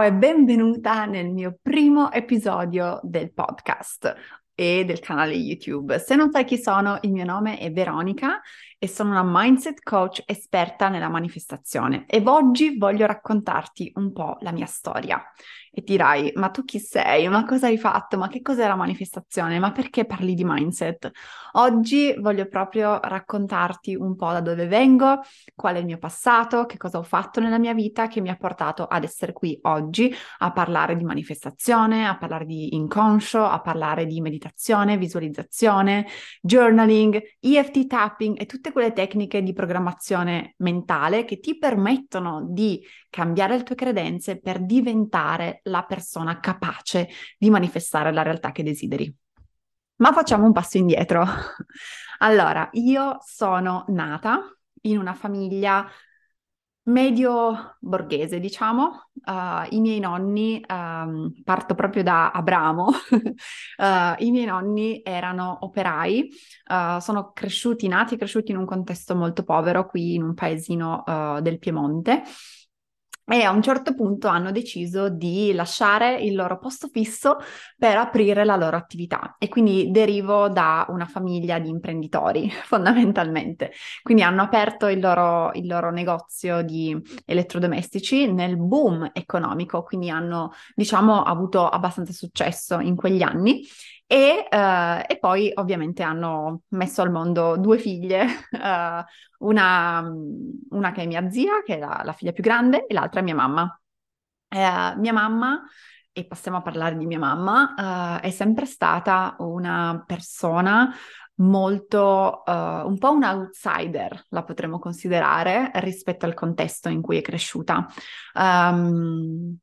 Ciao e benvenuta nel mio primo episodio del podcast e del canale YouTube. Se non sai chi sono, il mio nome è Veronica e sono una mindset coach esperta nella manifestazione e oggi voglio raccontarti un po' la mia storia e dirai, ma tu chi sei? Ma cosa hai fatto? Ma che cos'è la manifestazione? Ma perché parli di mindset? Oggi voglio proprio raccontarti un po' da dove vengo, qual è il mio passato, che cosa ho fatto nella mia vita che mi ha portato ad essere qui oggi a parlare di manifestazione, a parlare di inconscio, a parlare di meditazione, visualizzazione, journaling, EFT tapping e tutte quelle tecniche di programmazione mentale che ti permettono di cambiare le tue credenze per diventare la persona capace di manifestare la realtà che desideri. Ma facciamo un passo indietro. Allora, io sono nata in una famiglia medio borghese, diciamo. Uh, I miei nonni, um, parto proprio da Abramo, uh, i miei nonni erano operai, uh, sono cresciuti, nati e cresciuti in un contesto molto povero qui in un paesino del Piemonte e a un certo punto hanno deciso di lasciare il loro posto fisso per aprire la loro attività e quindi derivo da una famiglia di imprenditori fondamentalmente. Quindi hanno aperto il loro, il loro negozio di elettrodomestici nel boom economico, quindi hanno diciamo avuto abbastanza successo in quegli anni e, uh, e, poi ovviamente hanno messo al mondo due figlie, uh, una, una, che è mia zia, che è la, la figlia più grande, e l'altra è mia mamma. Uh, mia mamma, e passiamo a parlare di mia mamma, è sempre stata una persona molto, un po' un outsider, la potremmo considerare, rispetto al contesto in cui è cresciuta. Um,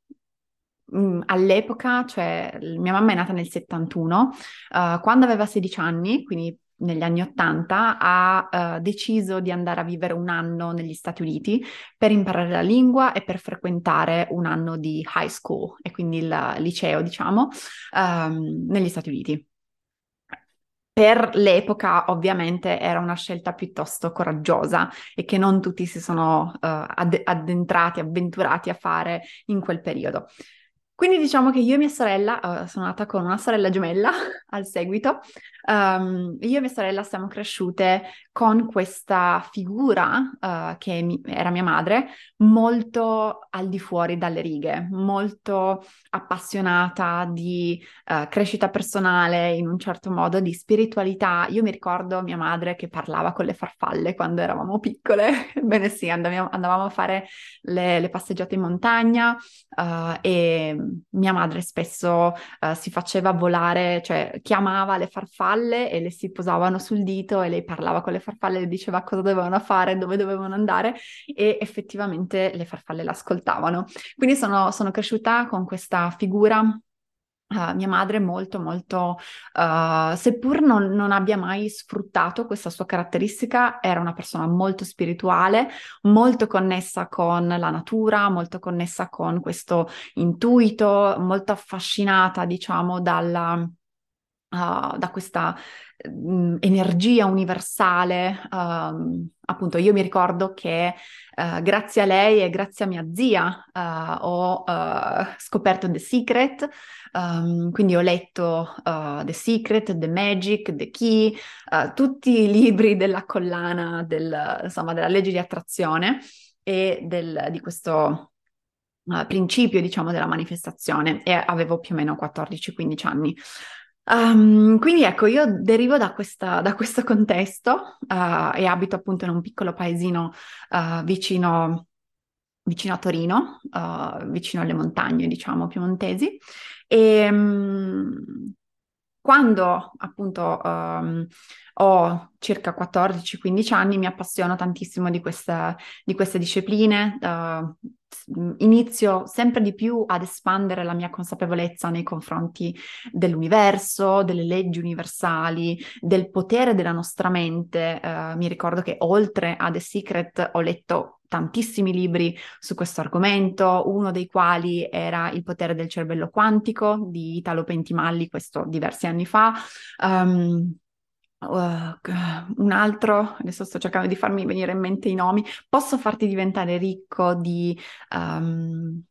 all'epoca, cioè mia mamma è nata nel 71, uh, quando aveva 16 anni, quindi negli anni 80, ha uh, deciso di andare a vivere un anno negli Stati Uniti per imparare la lingua e per frequentare un anno di high school e quindi il liceo, diciamo, um, negli Stati Uniti. Per l'epoca ovviamente era una scelta piuttosto coraggiosa e che non tutti si sono uh, ad- addentrati, avventurati a fare in quel periodo. Quindi diciamo che io e mia sorella, uh, sono nata con una sorella gemella al seguito, um, io e mia sorella siamo cresciute con questa figura uh, che mi, era mia madre, molto al di fuori dalle righe, molto appassionata di uh, crescita personale, in un certo modo di spiritualità. Io mi ricordo mia madre che parlava con le farfalle quando eravamo piccole, ebbene sì, andavamo, andavamo a fare le, le, passeggiate in montagna e mia madre spesso uh, si faceva volare, cioè chiamava le farfalle e le si posavano sul dito e lei parlava con le farfalle, le diceva cosa dovevano fare, dove dovevano andare e effettivamente le farfalle l'ascoltavano. Quindi sono, sono cresciuta con questa figura Uh, mia madre molto molto, uh, seppur non, non, abbia mai sfruttato questa sua caratteristica, era una persona molto spirituale, molto connessa con la natura, molto connessa con questo intuito, molto affascinata, diciamo, dalla, uh, da questa uh, energia universale. Uh, appunto, io mi ricordo che uh, grazie a lei e grazie a mia zia uh, ho scoperto The Secret, um, quindi ho letto The Secret, The Magic, The Key, tutti i libri della collana del, insomma, della legge di attrazione e del, di questo principio, diciamo, della manifestazione e avevo più o meno 14-15 anni. Um, quindi ecco, io derivo da, questa, da questo contesto uh, e abito appunto in un piccolo paesino uh, vicino, vicino, a Torino, uh, vicino alle montagne, diciamo, piemontesi. E um, quando appunto um, ho circa 14-15 anni mi appassiono tantissimo di, questa, di queste discipline, uh, inizio sempre di più ad espandere la mia consapevolezza nei confronti dell'universo, delle leggi universali, del potere della nostra mente. Uh, mi ricordo che oltre a The Secret ho letto tantissimi libri su questo argomento, uno dei quali era Il potere del cervello quantico di Italo Pentimalli, questo diversi anni fa. Um, Uh, un altro, adesso sto cercando di farmi venire in mente i nomi, posso farti diventare ricco di... Um,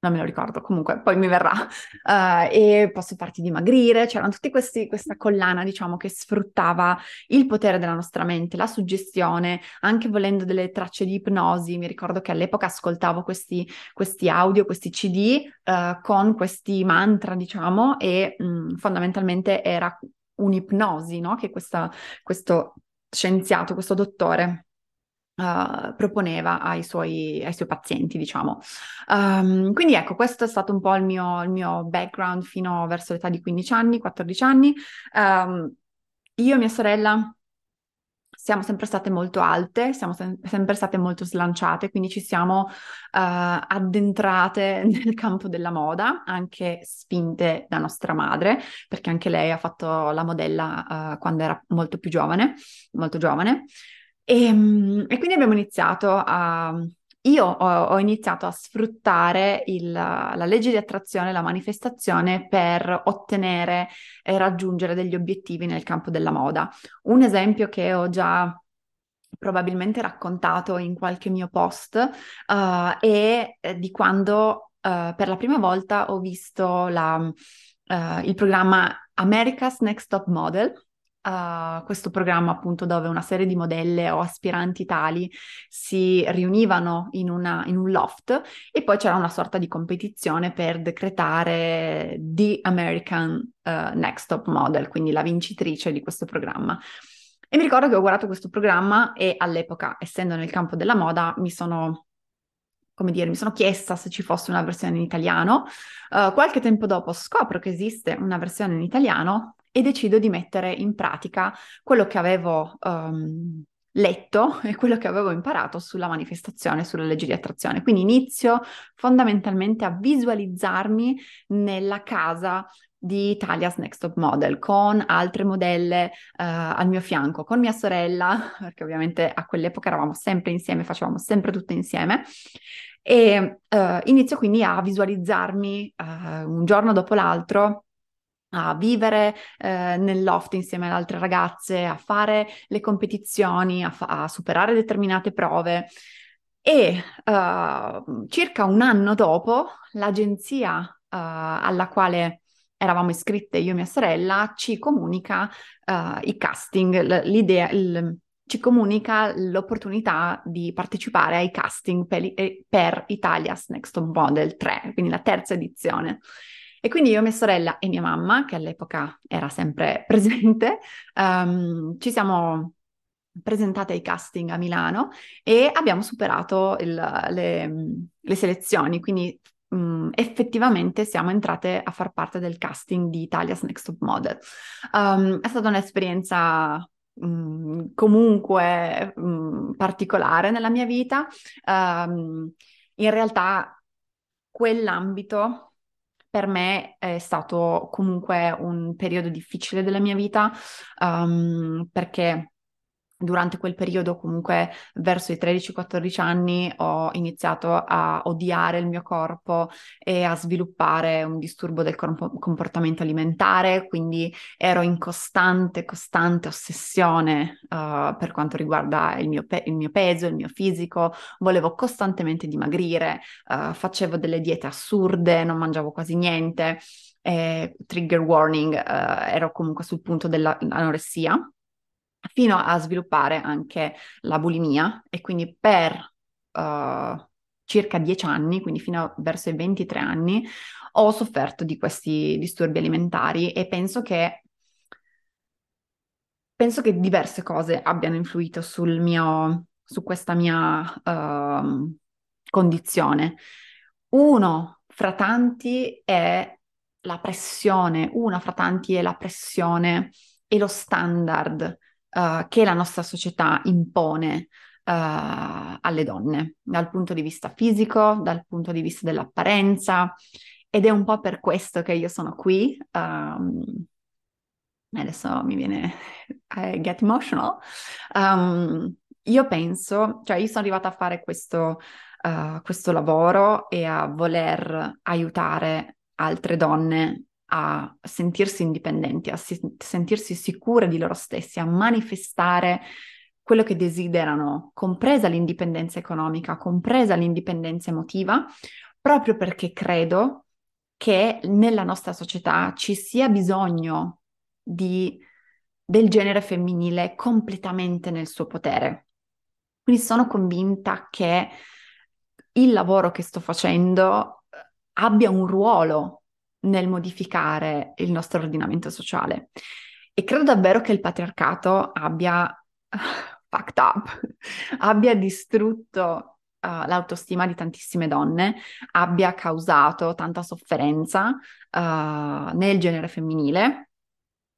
non me lo ricordo, comunque poi mi verrà, uh, e posso farti dimagrire, c'erano tutti questi, questa collana, diciamo, che sfruttava il potere della nostra mente, la suggestione, anche volendo delle tracce di ipnosi, mi ricordo che all'epoca ascoltavo questi, questi audio, questi CD uh, con questi mantra, diciamo, e mh, mm, fondamentalmente era un'ipnosi, no? Che questa, questo scienziato, questo dottore Uh, proponeva ai suoi, ai suoi, pazienti, diciamo. Um, quindi ecco, questo è stato un po' il mio, il mio, background fino verso l'età di 15 anni, 14 anni. Um, io e mia sorella siamo sempre state molto alte, siamo sem- sempre state molto slanciate, quindi ci siamo uh, addentrate nel campo della moda, anche spinte da nostra madre, perché anche lei ha fatto la modella uh, quando era molto più giovane, molto giovane. E, um, e quindi abbiamo iniziato a io ho, ho, iniziato a sfruttare il, la legge di attrazione, la manifestazione per ottenere e raggiungere degli obiettivi nel campo della moda. Un esempio che ho già probabilmente raccontato in qualche mio post uh, è di quando uh, per la prima volta ho visto la, uh, il programma America's Next Top Model uh, questo programma appunto dove una serie di modelle o aspiranti tali si riunivano in, una, in un loft e poi c'era una sorta di competizione per decretare The American uh, Next Top Model, quindi la vincitrice di questo programma. E mi ricordo che ho guardato questo programma e all'epoca, essendo nel campo della moda, mi sono come dire, mi sono chiesta se ci fosse una versione in italiano. Uh, qualche tempo dopo scopro che esiste una versione in italiano e decido di mettere in pratica quello che avevo um, letto e quello che avevo imparato sulla manifestazione, sulla legge di attrazione. Quindi inizio fondamentalmente a visualizzarmi nella casa di Italia's Next Top Model con altre modelle uh, al mio fianco, con mia sorella, perché ovviamente a quell'epoca eravamo sempre insieme, facevamo sempre tutte insieme. E uh, inizio quindi a visualizzarmi uh, un giorno dopo l'altro a vivere eh, nel loft insieme ad altre ragazze, a fare le competizioni, a, fa- a superare determinate prove. E uh, circa un anno dopo, l'agenzia uh, alla quale eravamo iscritte io e mia sorella ci comunica uh, i casting, l'idea, il, ci comunica l'opportunità di partecipare ai casting per, per Italia's Next Top Model 3, quindi la terza edizione. E quindi io, mia sorella e mia mamma, che all'epoca era sempre presente, um, ci siamo presentate ai casting a Milano e abbiamo superato il, le, le, selezioni, quindi um, effettivamente siamo entrate a far parte del casting di Italia's Next Top Model. Um, è stata un'esperienza um, comunque particolare nella mia vita. in realtà quell'ambito per me è stato comunque un periodo difficile della mia vita um, perché durante quel periodo, comunque verso i 13-14 anni, ho iniziato a odiare il mio corpo e a sviluppare un disturbo del comportamento alimentare, quindi ero in costante, costante ossessione uh, per quanto riguarda il mio, pe- il mio, peso, il mio fisico, volevo costantemente dimagrire, uh, facevo delle diete assurde, non mangiavo quasi niente. Eh, trigger warning, uh, ero comunque sul punto dell'anoressia fino a sviluppare anche la bulimia e quindi per uh, circa dieci anni, quindi fino a verso i 23 anni, ho sofferto di questi disturbi alimentari e penso che penso che diverse cose abbiano influito sul mio, su questa mia uh, condizione. Uno fra tanti è la pressione, una fra tanti è la pressione e lo standard uh, che la nostra società impone uh, alle donne, dal punto di vista fisico, dal punto di vista dell'apparenza. Ed è un po' per questo che io sono qui. Um, adesso mi viene I get emotional. Um, io penso, cioè io sono arrivata a fare questo, uh, questo lavoro e a voler aiutare altre donne a sentirsi indipendenti, a si- sentirsi sicure di loro stessi, a manifestare quello che desiderano, compresa l'indipendenza economica, compresa l'indipendenza emotiva, proprio perché credo che nella nostra società ci sia bisogno di, del genere femminile completamente nel suo potere. Quindi sono convinta che il lavoro che sto facendo abbia un ruolo nel modificare il nostro ordinamento sociale. E credo davvero che il patriarcato abbia fucked up, abbia distrutto uh, l'autostima di tantissime donne, abbia causato tanta sofferenza uh, nel genere femminile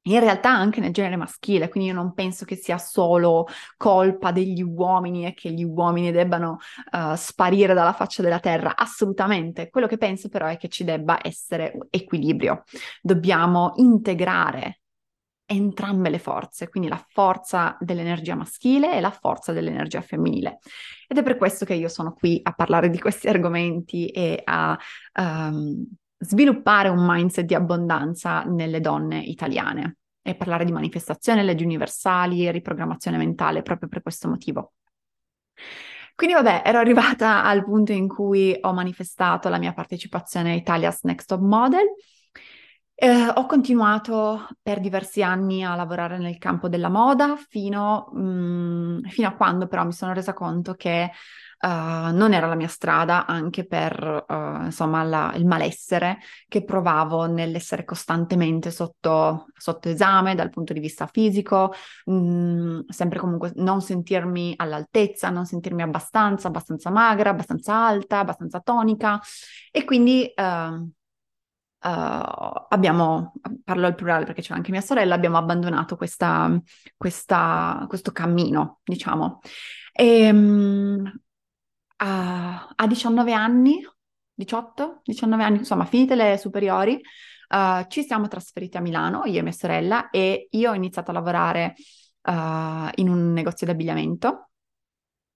in realtà anche nel genere maschile, quindi io non penso che sia solo colpa degli uomini e che gli uomini debbano uh, sparire dalla faccia della terra, assolutamente. Quello che penso però è che ci debba essere equilibrio. Dobbiamo integrare entrambe le forze, quindi la forza dell'energia maschile e la forza dell'energia femminile. Ed è per questo che io sono qui a parlare di questi argomenti e a um, sviluppare un mindset di abbondanza nelle donne italiane e parlare di manifestazione, leggi universali e riprogrammazione mentale proprio per questo motivo. Quindi vabbè, ero arrivata al punto in cui ho manifestato la mia partecipazione a Italia's Next Top Model. Eh, ho continuato per diversi anni a lavorare nel campo della moda fino, mh, mm, fino a quando però mi sono resa conto che Uh, non era la mia strada anche per uh, insomma la, il malessere che provavo nell'essere costantemente sotto, sotto esame dal punto di vista fisico, mh, mm, sempre comunque non sentirmi all'altezza, non sentirmi abbastanza, abbastanza magra, abbastanza alta, abbastanza tonica e quindi uh, abbiamo, parlo al plurale perché c'è anche mia sorella, abbiamo abbandonato questa, questa, questo cammino, diciamo. E, ehm, a, a 19 anni, 18, 19 anni, insomma, finite le superiori, uh, ci siamo trasferiti a Milano, io e mia sorella, e io ho iniziato a lavorare uh, in un negozio di abbigliamento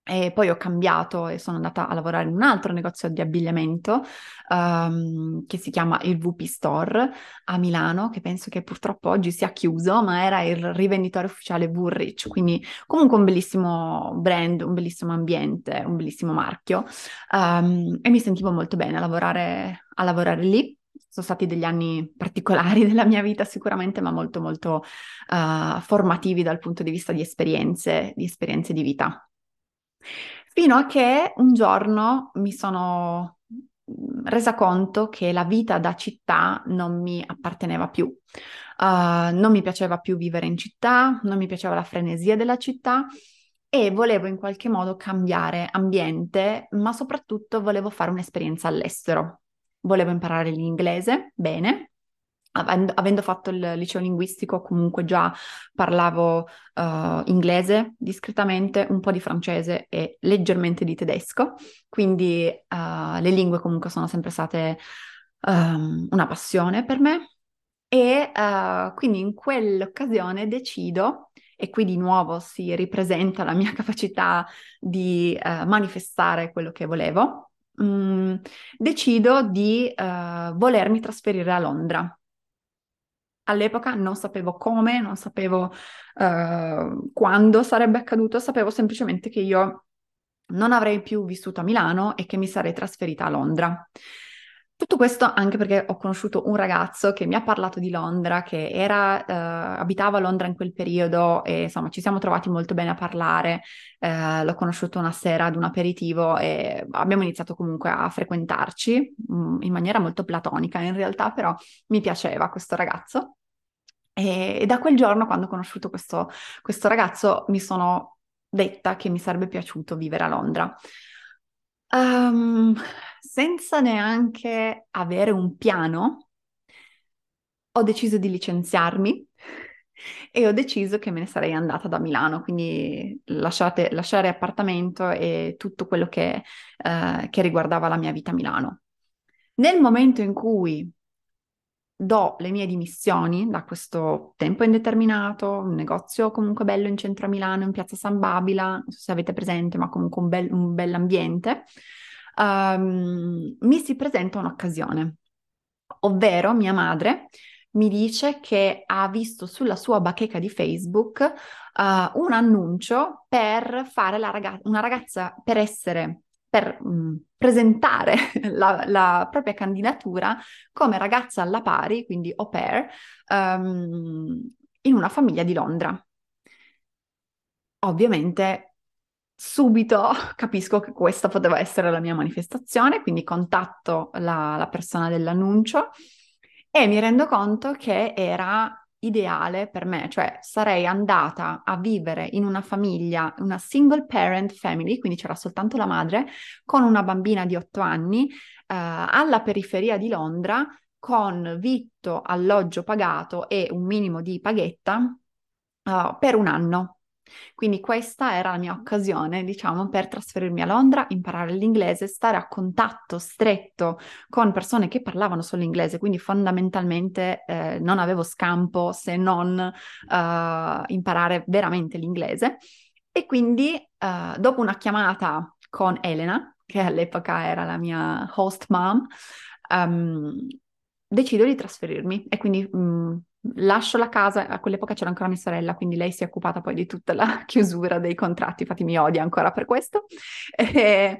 e poi ho cambiato e sono andata a lavorare in un altro negozio di abbigliamento um, che si chiama il VP Store a Milano, che penso che purtroppo oggi sia chiuso, ma era il rivenditore ufficiale Woolrich, quindi comunque un bellissimo brand, un bellissimo ambiente, un bellissimo marchio um, e mi sentivo molto bene a lavorare, a lavorare lì sono stati degli anni particolari della mia vita sicuramente, ma molto molto uh, formativi dal punto di vista di esperienze, di esperienze di vita. Fino a che un giorno mi sono mm, resa conto che la vita da città non mi apparteneva più. Uh, non mi piaceva più vivere in città, non mi piaceva la frenesia della città e volevo in qualche modo cambiare ambiente, ma soprattutto volevo fare un'esperienza all'estero. Volevo imparare l'inglese bene, Avendo, fatto il liceo linguistico, comunque già parlavo uh, inglese discretamente, un po' di francese e leggermente di tedesco, quindi uh, le lingue comunque sono sempre state um, una passione per me. E uh, quindi in quell'occasione decido e qui di nuovo si ripresenta la mia capacità di manifestare quello che volevo, um, decido di volermi trasferire a Londra. All'epoca non sapevo come, non sapevo uh, quando sarebbe accaduto, sapevo semplicemente che io non avrei più vissuto a Milano e che mi sarei trasferita a Londra. Tutto questo anche perché ho conosciuto un ragazzo che mi ha parlato di Londra, che era, uh, abitava a Londra in quel periodo e insomma ci siamo trovati molto bene a parlare. Uh, l'ho conosciuto una sera ad un aperitivo e abbiamo iniziato comunque a frequentarci mh, mm, in maniera molto platonica in realtà, però mi piaceva questo ragazzo. E, e da quel giorno, quando ho conosciuto questo, questo ragazzo, mi sono detta che mi sarebbe piaciuto vivere a Londra. Um, senza neanche avere un piano, ho deciso di licenziarmi e ho deciso che me ne sarei andata da Milano, quindi lasciate, lasciare appartamento e tutto quello che, eh, che riguardava la mia vita a Milano. Nel momento in cui do le mie dimissioni da questo tempo indeterminato, un negozio comunque bello in centro a Milano, in piazza San Babila, non so se avete presente, ma comunque un bel, un bel ambiente, um, mi si presenta un'occasione, ovvero mia madre mi dice che ha visto sulla sua bacheca di Facebook uh, un annuncio per fare ragazza, una ragazza per essere per mh, mm, presentare la, la, propria candidatura come ragazza alla pari, quindi au pair, um, in una famiglia di Londra. Ovviamente subito capisco che questa poteva essere la mia manifestazione, quindi contatto la, la persona dell'annuncio e mi rendo conto che era ideale per me, cioè sarei andata a vivere in una famiglia, una single parent family, quindi c'era soltanto la madre, con una bambina di otto anni, eh, alla periferia di Londra, con vitto, alloggio pagato e un minimo di paghetta uh, per un anno. Quindi questa era la mia occasione, diciamo, per trasferirmi a Londra, imparare l'inglese, stare a contatto stretto con persone che parlavano solo inglese, quindi fondamentalmente eh, non avevo scampo se non uh, imparare veramente l'inglese. E quindi uh, dopo una chiamata con Elena, che all'epoca era la mia host mom, um, decido di trasferirmi e quindi um, lascio la casa, a quell'epoca c'era ancora mia sorella, quindi lei si è occupata poi di tutta la chiusura dei contratti, infatti mi odia ancora per questo. E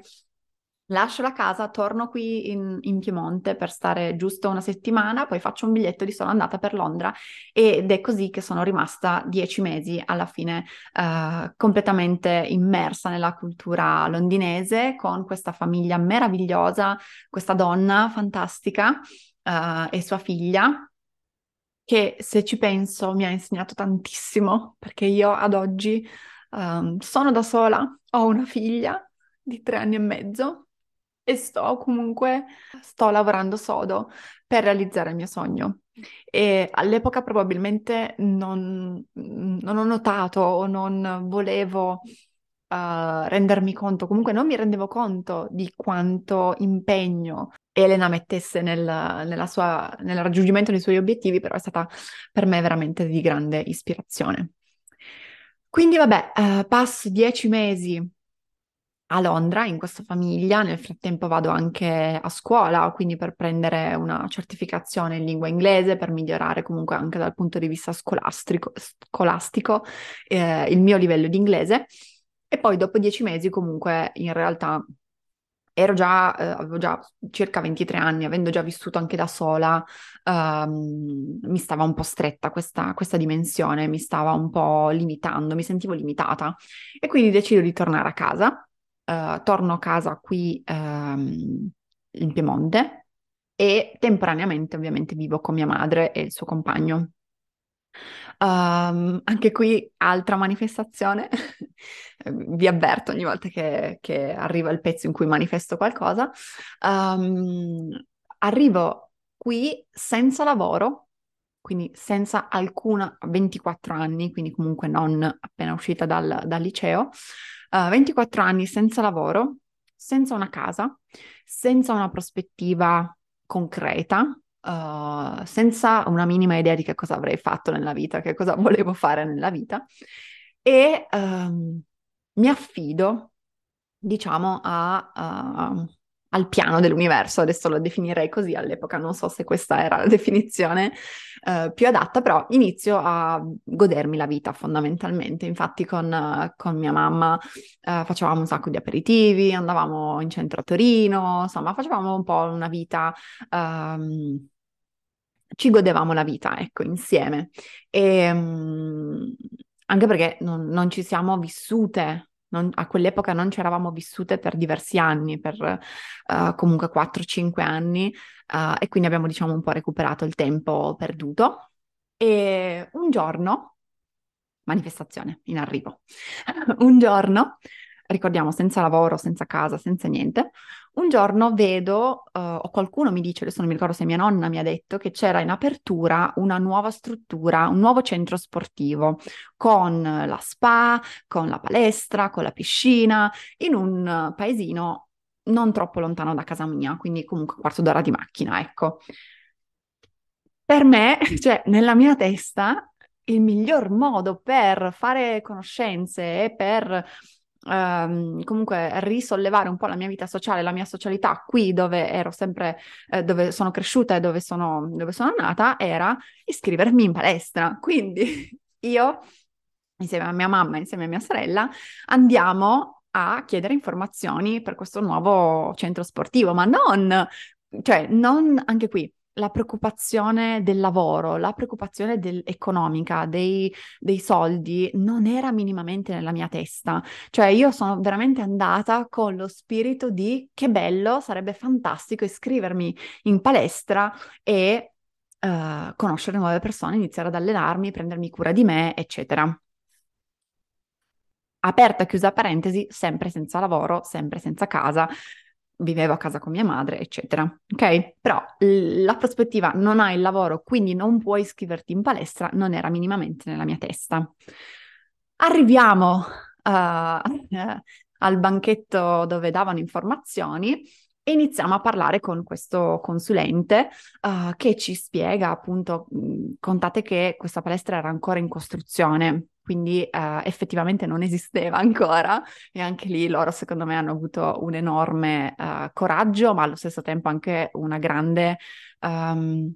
lascio la casa, torno qui in, in, Piemonte per stare giusto una settimana, poi faccio un biglietto di sola andata per Londra ed è così che sono rimasta dieci mesi alla fine uh, completamente immersa nella cultura londinese con questa famiglia meravigliosa, questa donna fantastica uh, e sua figlia che se ci penso mi ha insegnato tantissimo, perché io ad oggi um, sono da sola, ho una figlia di tre anni e mezzo e sto comunque, sto lavorando sodo per realizzare il mio sogno. E all'epoca probabilmente non, non ho notato o non volevo uh, rendermi conto, comunque non mi rendevo conto di quanto impegno Elena mettesse nel, nella sua, nel raggiungimento dei suoi obiettivi, però è stata per me veramente di grande ispirazione. Quindi vabbè, uh, passo dieci mesi a Londra in questa famiglia, nel frattempo vado anche a scuola, quindi per prendere una certificazione in lingua inglese, per migliorare comunque anche dal punto di vista scolastico, scolastico eh, il mio livello di inglese. E poi dopo dieci mesi comunque in realtà ero già, eh, avevo già circa 23 anni, avendo già vissuto anche da sola, ehm, mi stava un po' stretta questa, questa, dimensione, mi stava un po' limitando, mi sentivo limitata e quindi decido di tornare a casa. Eh, torno a casa qui ehm, in Piemonte e temporaneamente ovviamente vivo con mia madre e il suo compagno. Um, anche qui altra manifestazione, vi avverto ogni volta che, che, arriva il pezzo in cui manifesto qualcosa. Um, arrivo qui senza lavoro, quindi senza alcuna, 24 anni, quindi comunque non appena uscita dal, dal liceo, uh, 24 anni senza lavoro, senza una casa, senza una prospettiva concreta, uh, senza una minima idea di che cosa avrei fatto nella vita, che cosa volevo fare nella vita. E um, mi affido, diciamo, a, uh, al piano dell'universo, adesso lo definirei così all'epoca, non so se questa era la definizione uh, più adatta, però inizio a godermi la vita fondamentalmente, infatti con, uh, con mia mamma uh, facevamo un sacco di aperitivi, andavamo in centro a Torino, insomma facevamo un po' una vita... Um, ci godevamo la vita, ecco, insieme. E, um, anche perché non, non ci siamo vissute non, a quell'epoca non ci eravamo vissute per diversi anni, per uh, comunque 4-5 anni, uh, e quindi abbiamo diciamo un po' recuperato il tempo perduto. E un giorno, manifestazione in arrivo, un giorno, ricordiamo senza lavoro, senza casa, senza niente, un giorno vedo, uh, o qualcuno mi dice, adesso non mi ricordo se mia nonna mi ha detto, che c'era in apertura una nuova struttura, un nuovo centro sportivo, con la spa, con la palestra, con la piscina, in un paesino non troppo lontano da casa mia, quindi comunque un quarto d'ora di macchina, ecco. Per me, cioè, nella mia testa, il miglior modo per fare conoscenze e per Um, comunque risollevare un po' la mia vita sociale, la mia socialità qui dove ero sempre, eh, dove sono cresciuta e dove sono, dove sono nata, era iscrivermi in palestra. Quindi io, insieme a mia mamma, insieme a mia sorella, andiamo a chiedere informazioni per questo nuovo centro sportivo, ma non, cioè, non anche qui la preoccupazione del lavoro, la preoccupazione del, economica, dei, dei, soldi, non era minimamente nella mia testa. Cioè io sono veramente andata con lo spirito di che bello, sarebbe fantastico iscrivermi in palestra e uh, conoscere nuove persone, iniziare ad allenarmi, prendermi cura di me, eccetera. Aperta chiusa parentesi, sempre senza lavoro, sempre senza casa, vivevo a casa con mia madre, eccetera. Ok? Però la prospettiva non hai il lavoro, quindi non puoi iscriverti in palestra, non era minimamente nella mia testa. Arriviamo uh, al banchetto dove davano informazioni e iniziamo a parlare con questo consulente uh, che ci spiega appunto, mh, contate che questa palestra era ancora in costruzione, quindi uh, effettivamente non esisteva ancora e anche lì loro secondo me hanno avuto un enorme uh, coraggio, ma allo stesso tempo anche una grande... Um,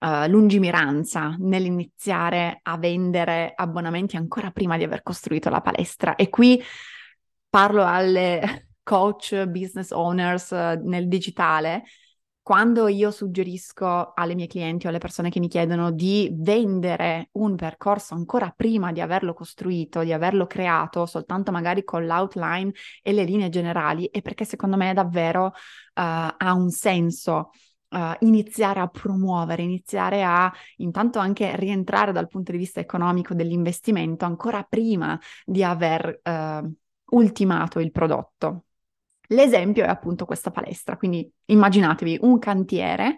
Uh, lungimiranza nell'iniziare a vendere abbonamenti ancora prima di aver costruito la palestra. E qui parlo alle coach, business owners uh, nel digitale, quando io suggerisco alle mie clienti o alle persone che mi chiedono di vendere un percorso ancora prima di averlo costruito, di averlo creato, soltanto magari con l'outline e le linee generali, è perché secondo me davvero uh, ha un senso. Uh, iniziare a promuovere, iniziare a intanto anche rientrare dal punto di vista economico dell'investimento ancora prima di aver uh, ultimato il prodotto. L'esempio è appunto questa palestra, quindi immaginatevi un cantiere,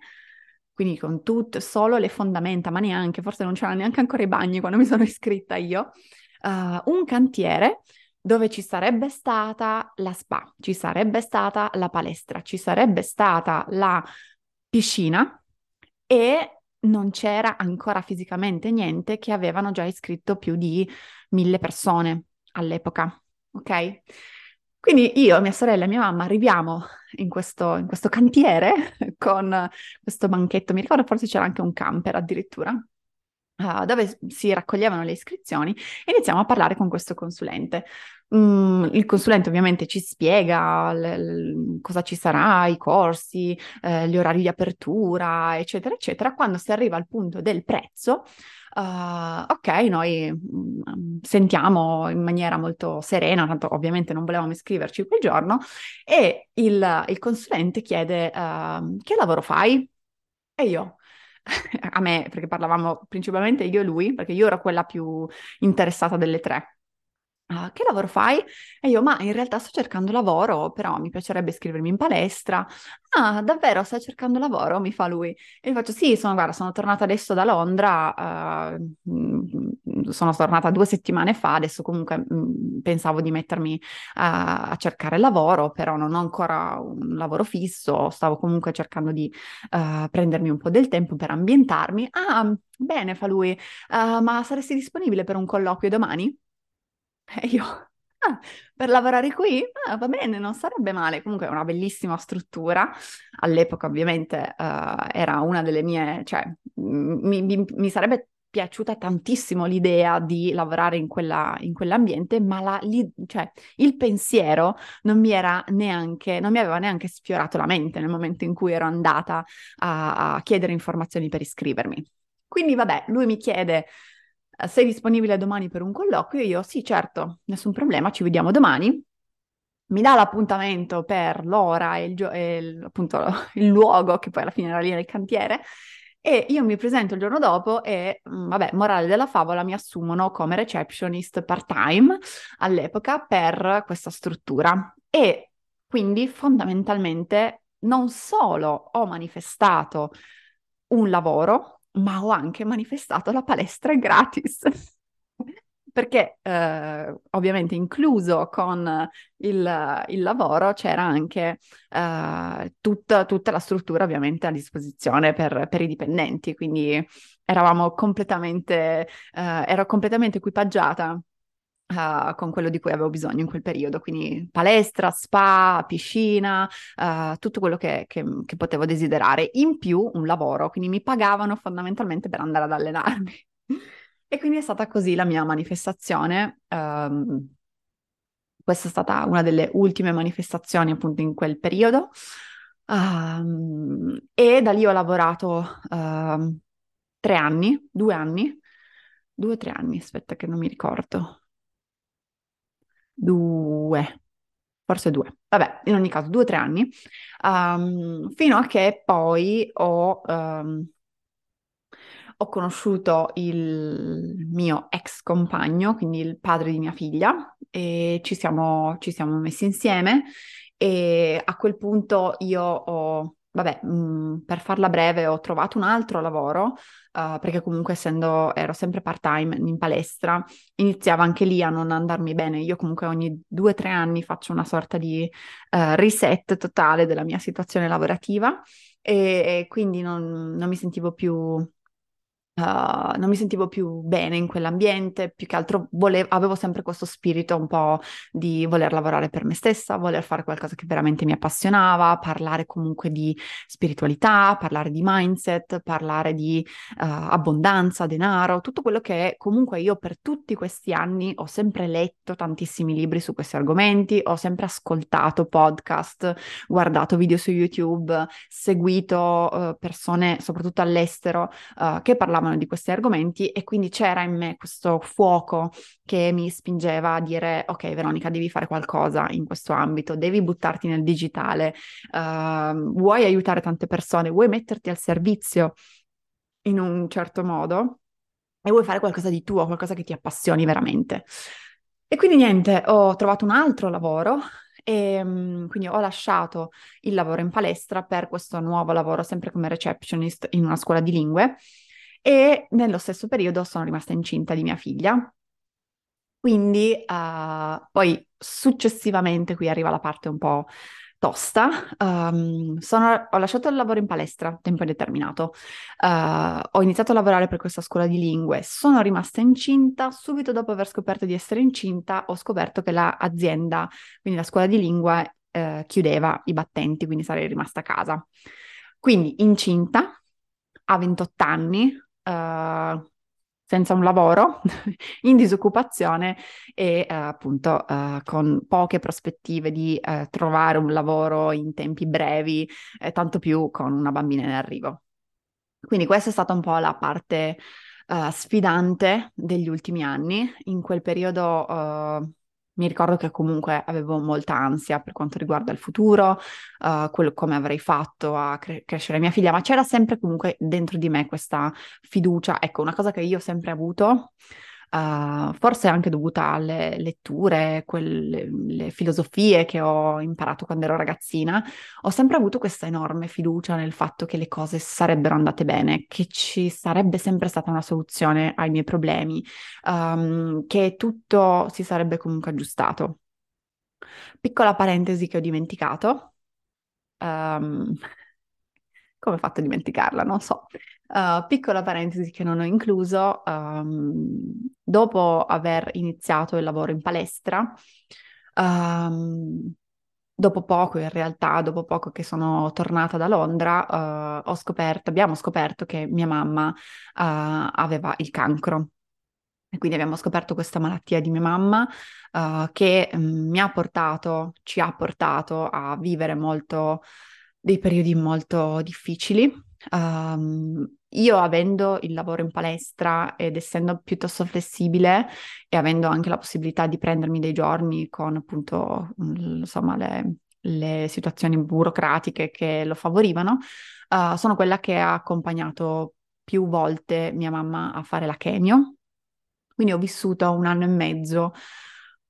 quindi con tutte solo le fondamenta, ma neanche, forse non c'erano neanche ancora i bagni quando mi sono iscritta io, uh, un cantiere dove ci sarebbe stata la spa, ci sarebbe stata la palestra, ci sarebbe stata la piscina e non c'era ancora fisicamente niente che avevano già iscritto più di mille persone all'epoca, ok? Quindi io, mia sorella e mia mamma arriviamo in questo, in questo cantiere con questo banchetto, mi ricordo forse c'era anche un camper addirittura, uh, dove si raccoglievano le iscrizioni e iniziamo a parlare con questo consulente. Mm, il consulente ovviamente ci spiega l- l- cosa ci sarà, i corsi, eh, gli orari di apertura, eccetera, eccetera. Quando si arriva al punto del prezzo, Uh, ok, noi um, sentiamo in maniera molto serena, tanto ovviamente non volevamo iscriverci quel giorno, e il, il consulente chiede uh, che lavoro fai? E io, a me, perché parlavamo principalmente io e lui, perché io ero quella più interessata delle tre. Uh, che lavoro fai? E io, ma in realtà sto cercando lavoro, però mi piacerebbe iscrivermi in palestra. Ah, davvero stai cercando lavoro? Mi fa lui. E gli faccio, sì, sono, guarda, sono tornata adesso da Londra, uh, sono tornata due settimane fa, adesso comunque mh, mm, pensavo di mettermi uh, a cercare lavoro, però non ho ancora un lavoro fisso, stavo comunque cercando di uh, prendermi un po' del tempo per ambientarmi. Ah, bene, fa lui, ma saresti disponibile per un colloquio domani? E io, ah, per lavorare qui? Ah, va bene, non sarebbe male. Comunque è una bellissima struttura. All'epoca ovviamente uh, era una delle mie, cioè mi, mi, mi, sarebbe piaciuta tantissimo l'idea di lavorare in, quella, in quell'ambiente, ma la, li, cioè, il pensiero non mi era neanche, non mi aveva neanche sfiorato la mente nel momento in cui ero andata a, a chiedere informazioni per iscrivermi. Quindi vabbè, lui mi chiede sei disponibile domani per un colloquio? Io sì, certo, nessun problema, ci vediamo domani. Mi dà l'appuntamento per l'ora e, il, gio- e il, appunto il luogo, che poi alla fine era lì nel cantiere, e io mi presento il giorno dopo e, mm, vabbè, morale della favola, mi assumono come receptionist part-time all'epoca per questa struttura. E quindi fondamentalmente non solo ho manifestato un lavoro, ma ho anche manifestato la palestra gratis. Perché eh, ovviamente incluso con il, il lavoro c'era anche eh, tutta, tutta, la struttura ovviamente a disposizione per, per i dipendenti, quindi eravamo completamente, eh, ero completamente equipaggiata Uh, con quello di cui avevo bisogno in quel periodo, quindi palestra, spa, piscina, uh, tutto quello che, che, che, potevo desiderare, in più un lavoro, quindi mi pagavano fondamentalmente per andare ad allenarmi. e quindi è stata così la mia manifestazione. Um, questa è stata una delle ultime manifestazioni appunto in quel periodo. Um, e da lì ho lavorato uh, tre anni, due anni, due o tre anni, aspetta che non mi ricordo due, forse due, vabbè, in ogni caso due o tre anni, um, fino a che poi ho, um, ho conosciuto il mio ex compagno, quindi il padre di mia figlia, e ci siamo, ci siamo messi insieme. E a quel punto io ho vabbè, mh, mm, per farla breve, ho trovato un altro lavoro, uh, perché comunque essendo, ero sempre part-time in palestra, iniziava anche lì a non andarmi bene. Io comunque ogni due o tre anni faccio una sorta di uh, reset totale della mia situazione lavorativa e, e quindi non, non mi sentivo più Uh, non mi sentivo più bene in quell'ambiente, più che altro volevo, avevo sempre questo spirito un po' di voler lavorare per me stessa, voler fare qualcosa che veramente mi appassionava, parlare comunque di spiritualità, parlare di mindset, parlare di uh, abbondanza, denaro, tutto quello che comunque io per tutti questi anni ho sempre letto tantissimi libri su questi argomenti, ho sempre ascoltato podcast, guardato video su YouTube, seguito uh, persone soprattutto all'estero che parlavano parlavano di questi argomenti e quindi c'era in me questo fuoco che mi spingeva a dire ok Veronica devi fare qualcosa in questo ambito, devi buttarti nel digitale, uh, vuoi aiutare tante persone, vuoi metterti al servizio in un certo modo e vuoi fare qualcosa di tuo, qualcosa che ti appassioni veramente. E quindi niente, ho trovato un altro lavoro e mm, quindi ho lasciato il lavoro in palestra per questo nuovo lavoro sempre come receptionist in una scuola di lingue e nello stesso periodo sono rimasta incinta di mia figlia. Quindi uh, poi successivamente qui arriva la parte un po' tosta. Um, sono, ho lasciato il lavoro in palestra a tempo indeterminato. Uh, ho iniziato a lavorare per questa scuola di lingue. Sono rimasta incinta. Subito dopo aver scoperto di essere incinta, ho scoperto che l'azienda, quindi la scuola di lingua, uh, chiudeva i battenti, quindi sarei rimasta a casa. Quindi incinta, a 28 anni, uh, senza un lavoro, in disoccupazione e uh, appunto uh, con poche prospettive di trovare un lavoro in tempi brevi, eh, tanto più con una bambina in arrivo. Quindi questa è stata un po' la parte sfidante degli ultimi anni. In quel periodo mi ricordo che comunque avevo molta ansia per quanto riguarda il futuro, uh, quello come avrei fatto a cre- crescere mia figlia, ma c'era sempre comunque dentro di me questa fiducia. Ecco, una cosa che io ho sempre avuto uh, forse anche dovuta alle letture, quelle le filosofie che ho imparato quando ero ragazzina, ho sempre avuto questa enorme fiducia nel fatto che le cose sarebbero andate bene, che ci sarebbe sempre stata una soluzione ai miei problemi, um, che tutto si sarebbe comunque aggiustato. Piccola parentesi che ho dimenticato. Um, come ho fatto a dimenticarla? Non so. Uh, piccola parentesi che non ho incluso, um, dopo aver iniziato il lavoro in palestra, um, dopo poco in realtà, dopo poco che sono tornata da Londra, uh, scoperto, abbiamo scoperto che mia mamma uh, aveva il cancro. E quindi abbiamo scoperto questa malattia di mia mamma che um, mi ha portato, ci ha portato a vivere molto dei periodi molto difficili. Um, io avendo il lavoro in palestra ed essendo piuttosto flessibile e avendo anche la possibilità di prendermi dei giorni con appunto insomma le, le situazioni burocratiche che lo favorivano, uh, sono quella che ha accompagnato più volte mia mamma a fare la chemio. Quindi ho vissuto un anno e mezzo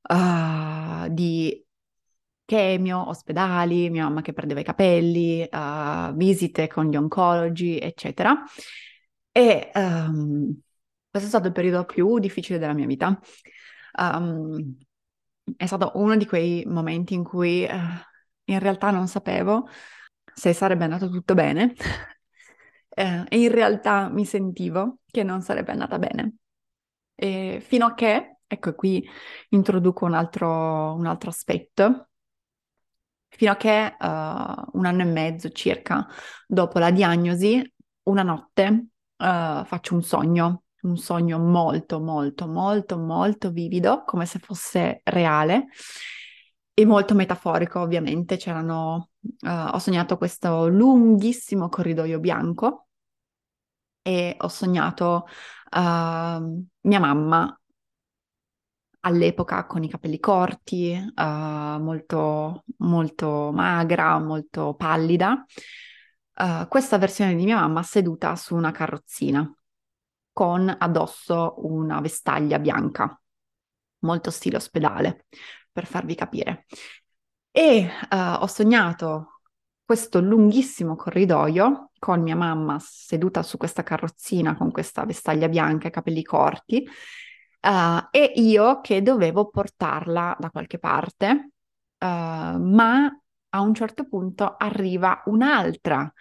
uh, di chemio, ospedali, mia mamma che perdeva i capelli, uh, visite con gli oncologi, eccetera. E um, questo è stato il periodo più difficile della mia vita. Um, è stato uno di quei momenti in cui uh, in realtà non sapevo se sarebbe andato tutto bene eh, e in realtà mi sentivo che non sarebbe andata bene. E fino a che, ecco qui introduco un altro, un altro aspetto, fino a che uh, un anno e mezzo circa dopo la diagnosi, una notte uh, faccio un sogno, un sogno molto, molto, molto, molto vivido, come se fosse reale e molto metaforico, ovviamente. C'erano, uh, ho sognato questo lunghissimo corridoio bianco e ho sognato mia mamma all'epoca con i capelli corti, uh, molto, molto magra, molto pallida. Uh, questa versione di mia mamma seduta su una carrozzina con addosso una vestaglia bianca, molto stile ospedale, per farvi capire. E uh, ho sognato questo lunghissimo corridoio con mia mamma seduta su questa carrozzina con questa vestaglia bianca e capelli corti uh, e io che dovevo portarla da qualche parte, uh, ma a un certo punto arriva un'altra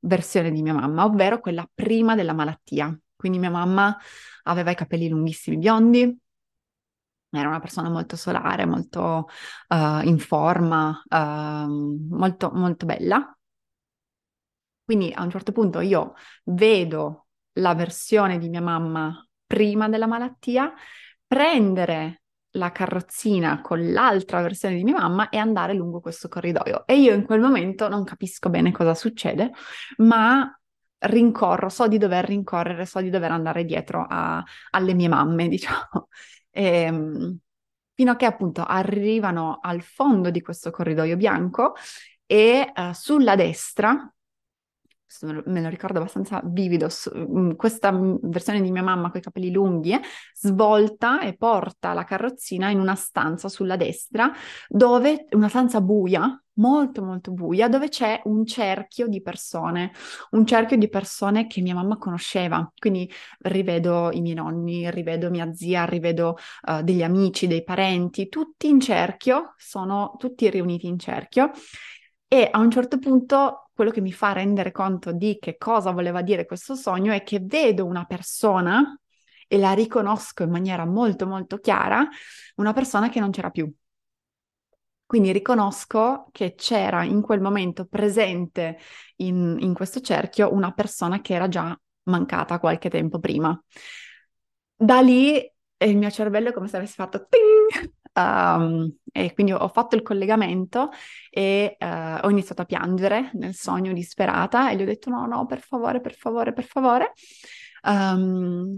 versione di mia mamma, ovvero quella prima della malattia. Quindi mia mamma aveva i capelli lunghissimi biondi, era una persona molto solare, molto uh, in forma, uh, molto, molto bella. Quindi a un certo punto io vedo la versione di mia mamma prima della malattia, prendere la carrozzina con l'altra versione di mia mamma e andare lungo questo corridoio. E io in quel momento non capisco bene cosa succede, ma rincorro, so di dover rincorrere, so di dover andare dietro a, alle mie mamme, diciamo. E, ehm, fino a che appunto arrivano al fondo di questo corridoio bianco e uh, sulla destra me lo ricordo abbastanza vivido, mm, questa mm, versione di mia mamma con i capelli lunghi, eh, svolta e porta la carrozzina in una stanza sulla destra, dove, una stanza buia, molto molto buia, dove c'è un cerchio di persone, un cerchio di persone che mia mamma conosceva. Quindi rivedo i miei nonni, rivedo mia zia, rivedo uh, degli amici, dei parenti, tutti in cerchio, sono tutti riuniti in cerchio. E a un certo punto quello che mi fa rendere conto di che cosa voleva dire questo sogno è che vedo una persona e la riconosco in maniera molto molto chiara, una persona che non c'era più. Quindi riconosco che c'era in quel momento presente in, in questo cerchio una persona che era già mancata qualche tempo prima. Da lì il mio cervello è come se avesse fatto ting! Um, e quindi ho fatto il collegamento e uh, ho iniziato a piangere nel sogno disperata e gli ho detto no, no, per favore, per favore, per favore. Um,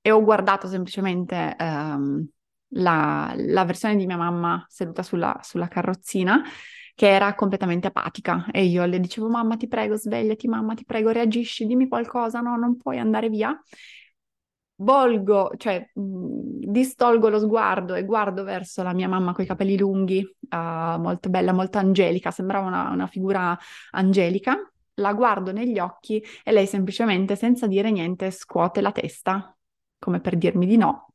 e ho guardato semplicemente um, la, la, versione di mia mamma seduta sulla, sulla carrozzina che era completamente apatica e io le dicevo mamma ti prego svegliati, mamma ti prego reagisci, dimmi qualcosa, no, non puoi andare via volgo, cioè distolgo lo sguardo e guardo verso la mia mamma con i capelli lunghi, uh, molto bella, molto angelica, sembrava una, una figura angelica. La guardo negli occhi e lei semplicemente, senza dire niente, scuote la testa, come per dirmi di no,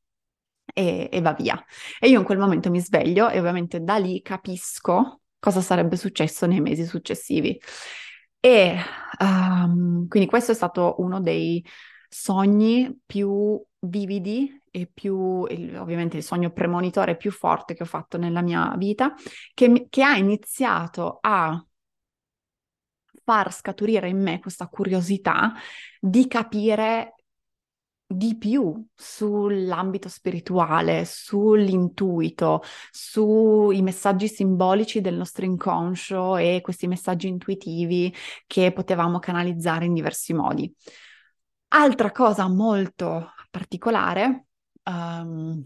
e, e, va via. E io in quel momento mi sveglio e ovviamente da lì capisco cosa sarebbe successo nei mesi successivi. E um, quindi questo è stato uno dei sogni più vividi e più, ovviamente il sogno premonitore più forte che ho fatto nella mia vita, che, che ha iniziato a far scaturire in me questa curiosità di capire di più sull'ambito spirituale, sull'intuito, sui messaggi simbolici del nostro inconscio e questi messaggi intuitivi che potevamo canalizzare in diversi modi. Altra cosa molto particolare, um,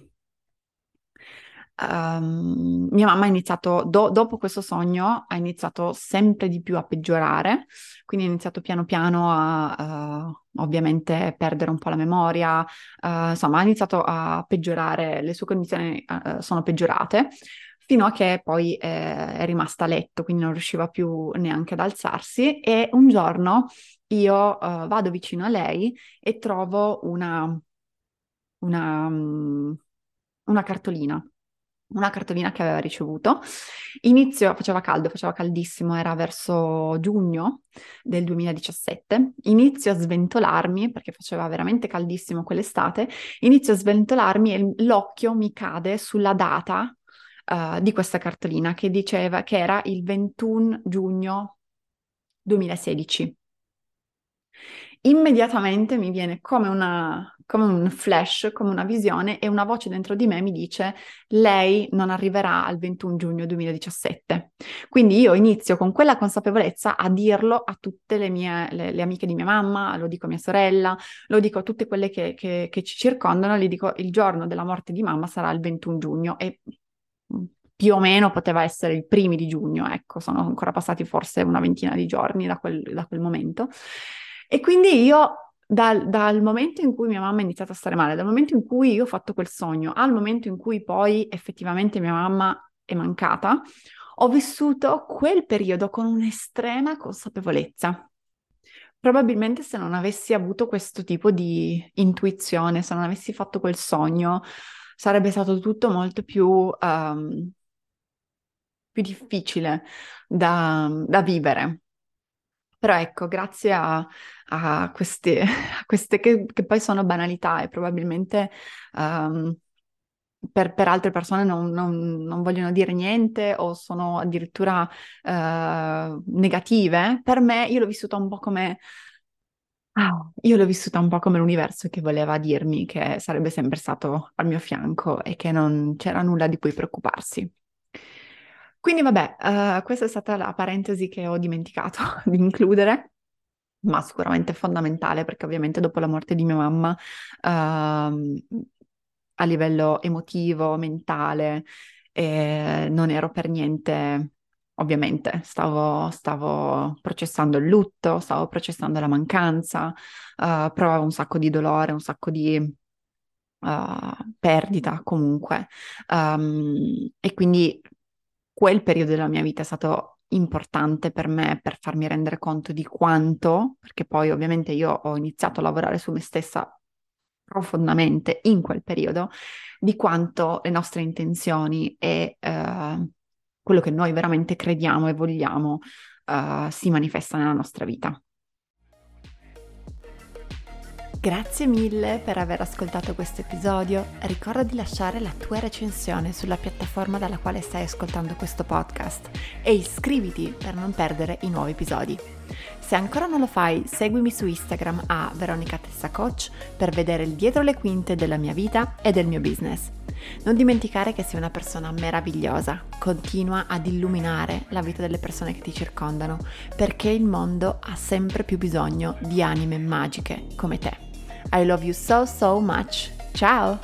um, mia mamma ha iniziato, do, dopo questo sogno, ha iniziato sempre di più a peggiorare, quindi ha iniziato piano piano a uh, ovviamente perdere un po' la memoria, uh, insomma ha iniziato a peggiorare, le sue condizioni uh, sono peggiorate fino a che poi eh, è rimasta a letto, quindi non riusciva più neanche ad alzarsi e un giorno io uh, vado vicino a lei e trovo una, una, um, una cartolina una cartolina che aveva ricevuto. Inizio, faceva caldo, faceva caldissimo, era verso giugno del 2017. Inizio a sventolarmi, perché faceva veramente caldissimo quell'estate, inizio a sventolarmi e l'occhio mi cade sulla data uh, di questa cartolina che diceva che era il 21 giugno 2016 immediatamente mi viene come, una, come un flash, come una visione e una voce dentro di me mi dice lei non arriverà al 21 giugno 2017. Quindi io inizio con quella consapevolezza a dirlo a tutte le mie le, le amiche di mia mamma, lo dico a mia sorella, lo dico a tutte quelle che, che, che ci circondano, gli dico il giorno della morte di mamma sarà il 21 giugno e più o meno poteva essere i primi di giugno, ecco, sono ancora passati forse una ventina di giorni da quel, da quel momento. E quindi io dal, dal, momento in cui mia mamma è iniziata a stare male, dal momento in cui io ho fatto quel sogno, al momento in cui poi effettivamente mia mamma è mancata, ho vissuto quel periodo con un'estrema consapevolezza. Probabilmente se non avessi avuto questo tipo di intuizione, se non avessi fatto quel sogno, sarebbe stato tutto molto più, um, più difficile da, da vivere. Però ecco, grazie a, a queste, a queste che, che, poi sono banalità e probabilmente um, per, per, altre persone non, non, non, vogliono dire niente o sono addirittura uh, negative, per me io l'ho vissuta un po' come... Ah, io l'ho vissuta un po' come l'universo che voleva dirmi che sarebbe sempre stato al mio fianco e che non c'era nulla di cui preoccuparsi. Quindi vabbè, uh, questa è stata la parentesi che ho dimenticato di includere, ma sicuramente fondamentale perché ovviamente dopo la morte di mia mamma, uh, a livello emotivo, mentale, eh, non ero per niente, ovviamente, stavo, stavo, processando il lutto, stavo processando la mancanza, uh, provavo un sacco di dolore, un sacco di... Uh, perdita comunque. Um, e quindi quel periodo della mia vita è stato importante per me per farmi rendere conto di quanto, perché poi ovviamente io ho iniziato a lavorare su me stessa profondamente in quel periodo, di quanto le nostre intenzioni e eh, quello che noi veramente crediamo e vogliamo eh, si manifesta nella nostra vita. Grazie mille per aver ascoltato questo episodio. Ricorda di lasciare la tua recensione sulla piattaforma dalla quale stai ascoltando questo podcast e iscriviti per non perdere i nuovi episodi. Se ancora non lo fai, seguimi su Instagram a Veronica Tessa Coach per vedere il dietro le quinte della mia vita e del mio business. Non dimenticare che sei una persona meravigliosa, continua ad illuminare la vita delle persone che ti circondano, perché il mondo ha sempre più bisogno di anime magiche come te. I love you so so much. Ciao!